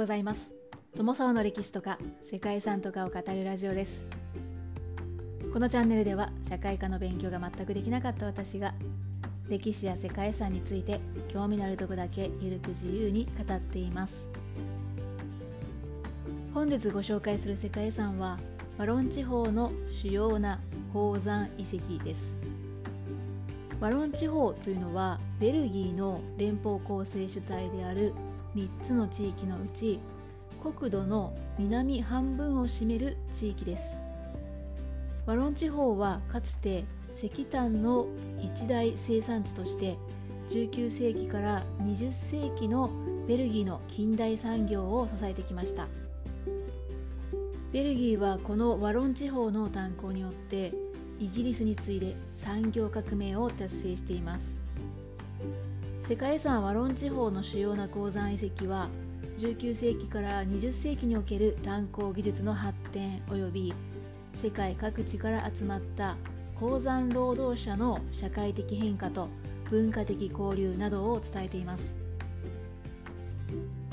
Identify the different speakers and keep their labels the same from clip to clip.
Speaker 1: ございます。友沢の歴史とか世界遺産とかを語るラジオです。このチャンネルでは社会科の勉強が全くできなかった私が歴史や世界遺産について興味のあるとこだけゆるく自由に語っています。本日ご紹介する世界遺産はワロン地方の主要な鉱山遺跡です。ワロン地方というのはベルギーの連邦構成主体である3つの地域のうち国土の南半分を占める地域です。ワロン地方はかつて石炭の一大生産地として19世紀から20世紀のベルギーの近代産業を支えてきました。ベルギーはこのワロン地方の炭鉱によってイギリスに次いで産業革命を達成しています。世界遺産ワロン地方の主要な鉱山遺跡は19世紀から20世紀における炭鉱技術の発展及び世界各地から集まった鉱山労働者の社会的変化と文化的交流などを伝えています。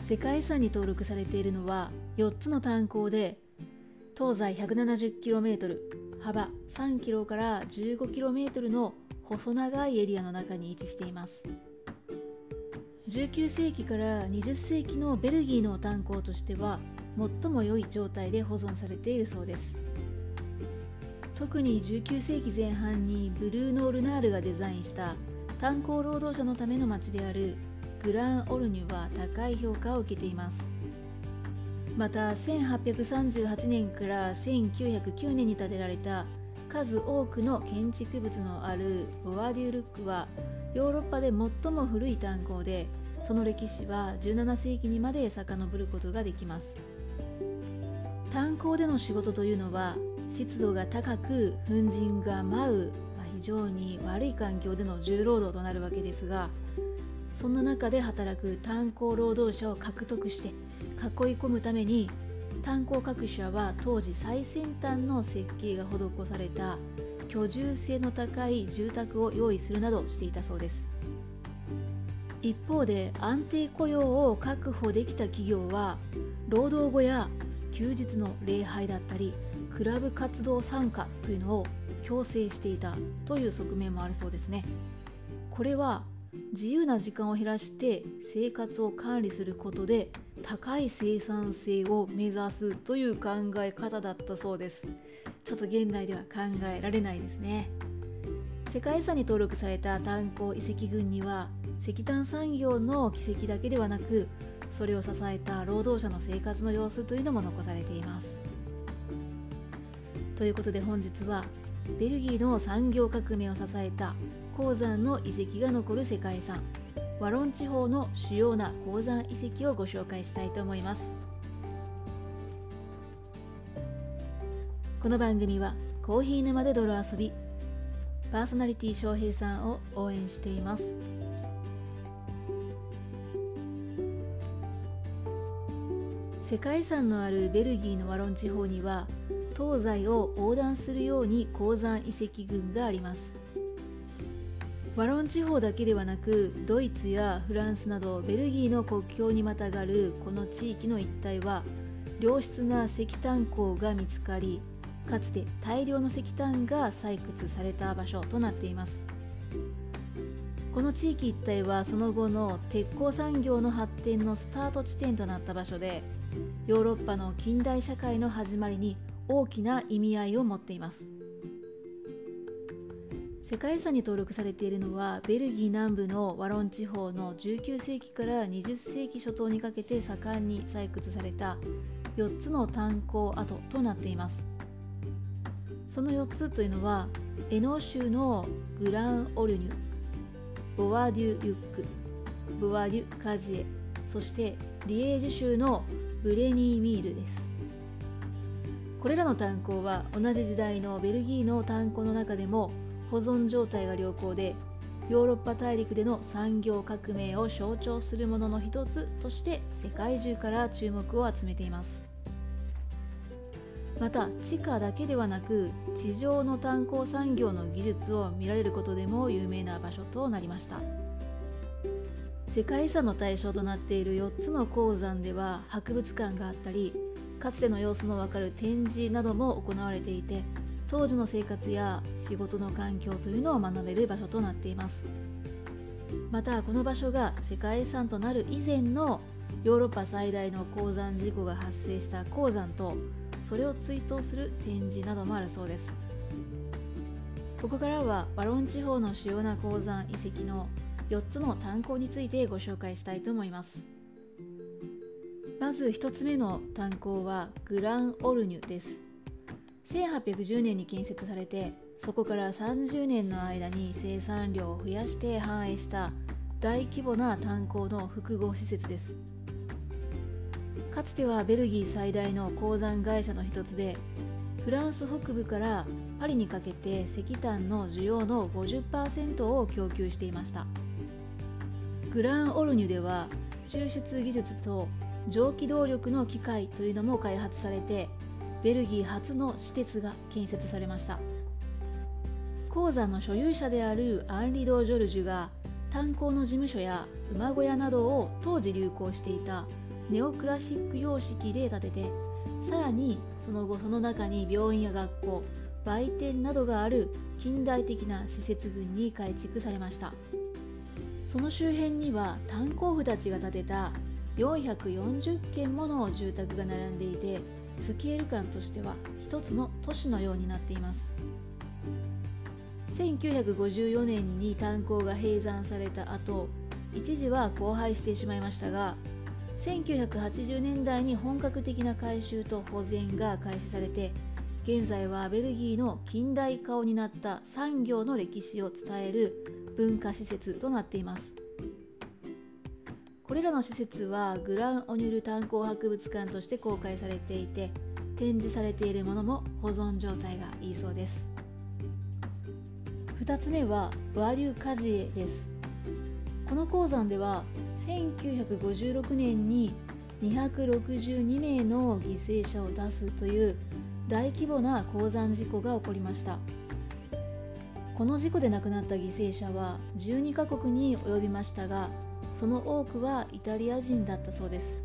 Speaker 1: 世界遺産に登録されているのは4つの炭鉱で東西 170km 幅 3km から 15km の細長いエリアの中に位置しています。19世紀から20世紀のベルギーの炭鉱としては最も良い状態で保存されているそうです。特に19世紀前半にブルーノ・ルナールがデザインした炭鉱労働者のための町であるグラン・オルニュは高い評価を受けています。また1838年から1909年に建てられた数多くの建築物のあるボワデュルックはヨーロッパで最も古い炭鉱でその歴史は17世紀にまで遡ることができます。炭鉱での仕事というのは湿度が高く粉塵が舞う、まあ、非常に悪い環境での重労働となるわけですがそんな中で働く炭鉱労働者を獲得して囲い込むために炭鉱各社は当時最先端の設計が施された居住性の高い住宅を用意するなどしていたそうです。一方で安定雇用を確保できた企業は労働後や休日の礼拝だったりクラブ活動参加というのを強制していたという側面もあるそうですね。これは自由な時間を減らして生活を管理することで高い生産性を目指すという考え方だったそうです。ちょっと現代では考えられないですね。世界遺産に登録された炭鉱遺跡群には石炭産業の軌跡だけではなくそれを支えた労働者の生活の様子というのも残されています。ということで本日はベルギーの産業革命を支えた鉱山の遺跡が残る世界遺産。ワロン地方の主要な鉱山遺跡をご紹介したいと思います。この番組はコーヒー沼で泥遊びパーソナリティ翔平さんを応援しています。世界遺産のあるベルギーのワロン地方には東西を横断するように鉱山遺跡群があります。ワロン地方だけではなくドイツやフランスなどベルギーの国境にまたがるこの地域の一帯は良質な石炭鉱が見つかりかつて大量の石炭が採掘された場所となっています。この地域一帯はその後の鉄鋼産業の発展のスタート地点となった場所でヨーロッパの近代社会の始まりに大きな意味合いを持っています。世界遺産に登録されているのはベルギー南部のワロン地方の19世紀から20世紀初頭にかけて盛んに採掘された4つの炭鉱跡となっています。その4つというのはエノ州のグランオルニュボワデュ・リュックボワデュ・カジエそしてリエージュ州のブレニーミールです。これらの炭鉱は同じ時代のベルギーの炭鉱の中でも保存状態が良好でヨーロッパ大陸での産業革命を象徴するものの一つとして世界中から注目を集めています。また地下だけではなく地上の炭鉱産業の技術を見られることでも有名な場所となりました。世界遺産の対象となっている4つの鉱山では博物館があったりかつての様子のわかる展示なども行われていて当時の生活や仕事の環境というのを学べる場所となっています。またこの場所が世界遺産となる以前のヨーロッパ最大の鉱山事故が発生した鉱山とそれを追悼する展示などもあるそうです。ここからはワロン地方の主要な鉱山遺跡の4つの炭鉱についてご紹介したいと思います。まず1つ目の炭鉱はグランオルニュです。1810年に建設されてそこから30年の間に生産量を増やして繁栄した大規模な炭鉱の複合施設です。かつてはベルギー最大の鉱山会社の一つでフランス北部からパリにかけて石炭の需要の50%を供給していました。グランオルニュでは抽出技術と蒸気動力の機械というのも開発されてベルギー初の私鉄が建設されました。鉱山の所有者であるアンリ・ド・ジョルジュが炭鉱の事務所や馬小屋などを当時流行していたネオクラシック様式で建ててさらにその後その中に病院や学校売店などがある近代的な施設群に改築されました。その周辺には炭鉱夫たちが建てた440軒もの住宅が並んでいてスケール感としては一つの都市のようになっています。1954年に炭鉱が閉山された後一時は荒廃してしまいましたが1980年代に本格的な改修と保全が開始されて現在はベルギーの近代顔になった産業の歴史を伝える文化施設となっています。これらの施設はグランオニュル炭鉱博物館として公開されていて展示されているものも保存状態がいいそうです。2つ目はワリュカジエです。この鉱山では1956年に262名の犠牲者を出すという大規模な鉱山事故が起こりました。この事故で亡くなった犠牲者は12カ国に及びましたがその多くはイタリア人だったそうです。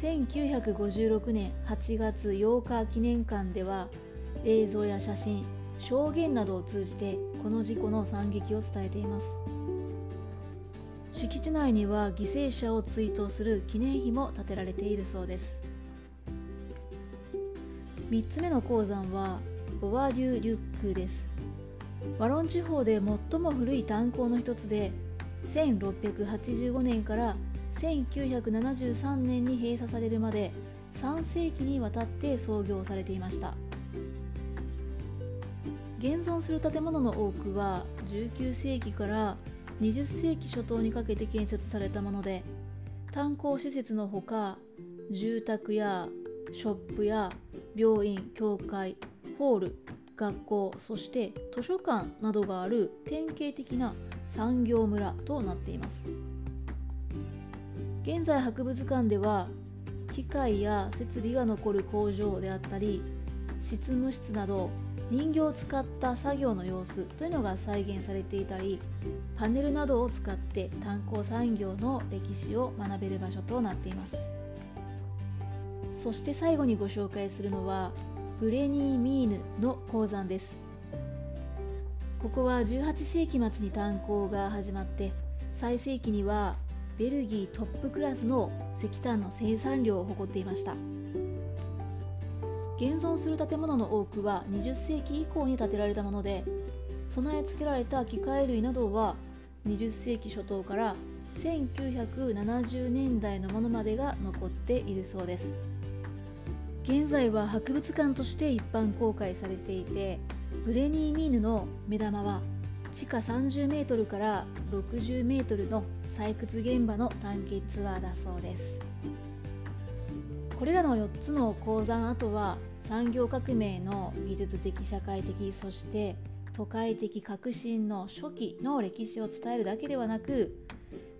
Speaker 1: 1956年8月8日記念館では映像や写真証言などを通じてこの事故の惨劇を伝えています。敷地内には犠牲者を追悼する記念碑も建てられているそうです。3つ目の鉱山はボワデュ・リュックです。ワロン地方で最も古い炭鉱の一つで1685年から1973年に閉鎖されるまで3世紀にわたって創業されていました。現存する建物の多くは19世紀から20世紀初頭にかけて建設されたもので炭鉱施設のほか住宅やショップや病院教会ホール学校そして図書館などがある典型的な産業村となっています。現在博物館では機械や設備が残る工場であったり執務室など人形を使った作業の様子というのが再現されていたりパネルなどを使って炭鉱産業の歴史を学べる場所となっています。そして最後にご紹介するのはブレニーミーヌの鉱山です。ここは18世紀末に炭鉱が始まって最盛期にはベルギートップクラスの石炭の生産量を誇っていました。現存する建物の多くは20世紀以降に建てられたもので備え付けられた機械類などは20世紀初頭から1970年代のものまでが残っているそうです。現在は博物館として一般公開されていてブレニーミーヌの目玉は地下30メートルから60メートルの採掘現場の探検ツアーだそうです。これらの4つの鉱山跡は産業革命の技術的社会的そして都会的革新の初期の歴史を伝えるだけではなく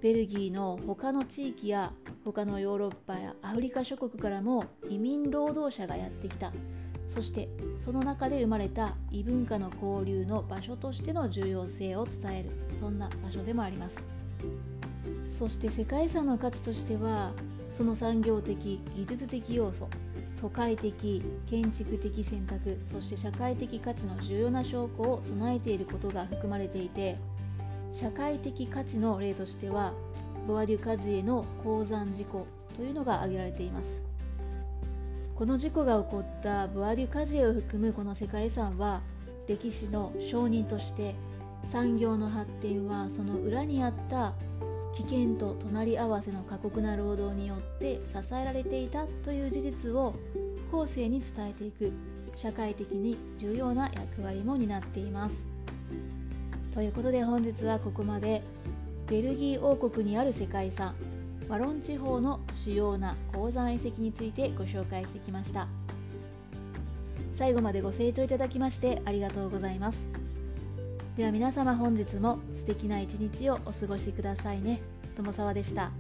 Speaker 1: ベルギーの他の地域や他のヨーロッパやアフリカ諸国からも移民労働者がやってきたそしてその中で生まれた異文化の交流の場所としての重要性を伝える。そんな場所でもあります。そして世界遺産の価値としてはその産業的技術的要素都会的建築的選択そして社会的価値の重要な証拠を備えていることが含まれていて社会的価値の例としてはボアデュカジエの鉱山事故というのが挙げられています。この事故が起こったブアデュカジエを含むこの世界遺産は歴史の証人として産業の発展はその裏にあった危険と隣り合わせの過酷な労働によって支えられていたという事実を後世に伝えていく社会的に重要な役割も担っています。ということで本日はここまでベルギー王国にある世界遺産マロン地方の主要な鉱山遺跡についてご紹介してきました。最後までご清聴いただきましてありがとうございます。では皆様本日も素敵な一日をお過ごしくださいね。友沢でした。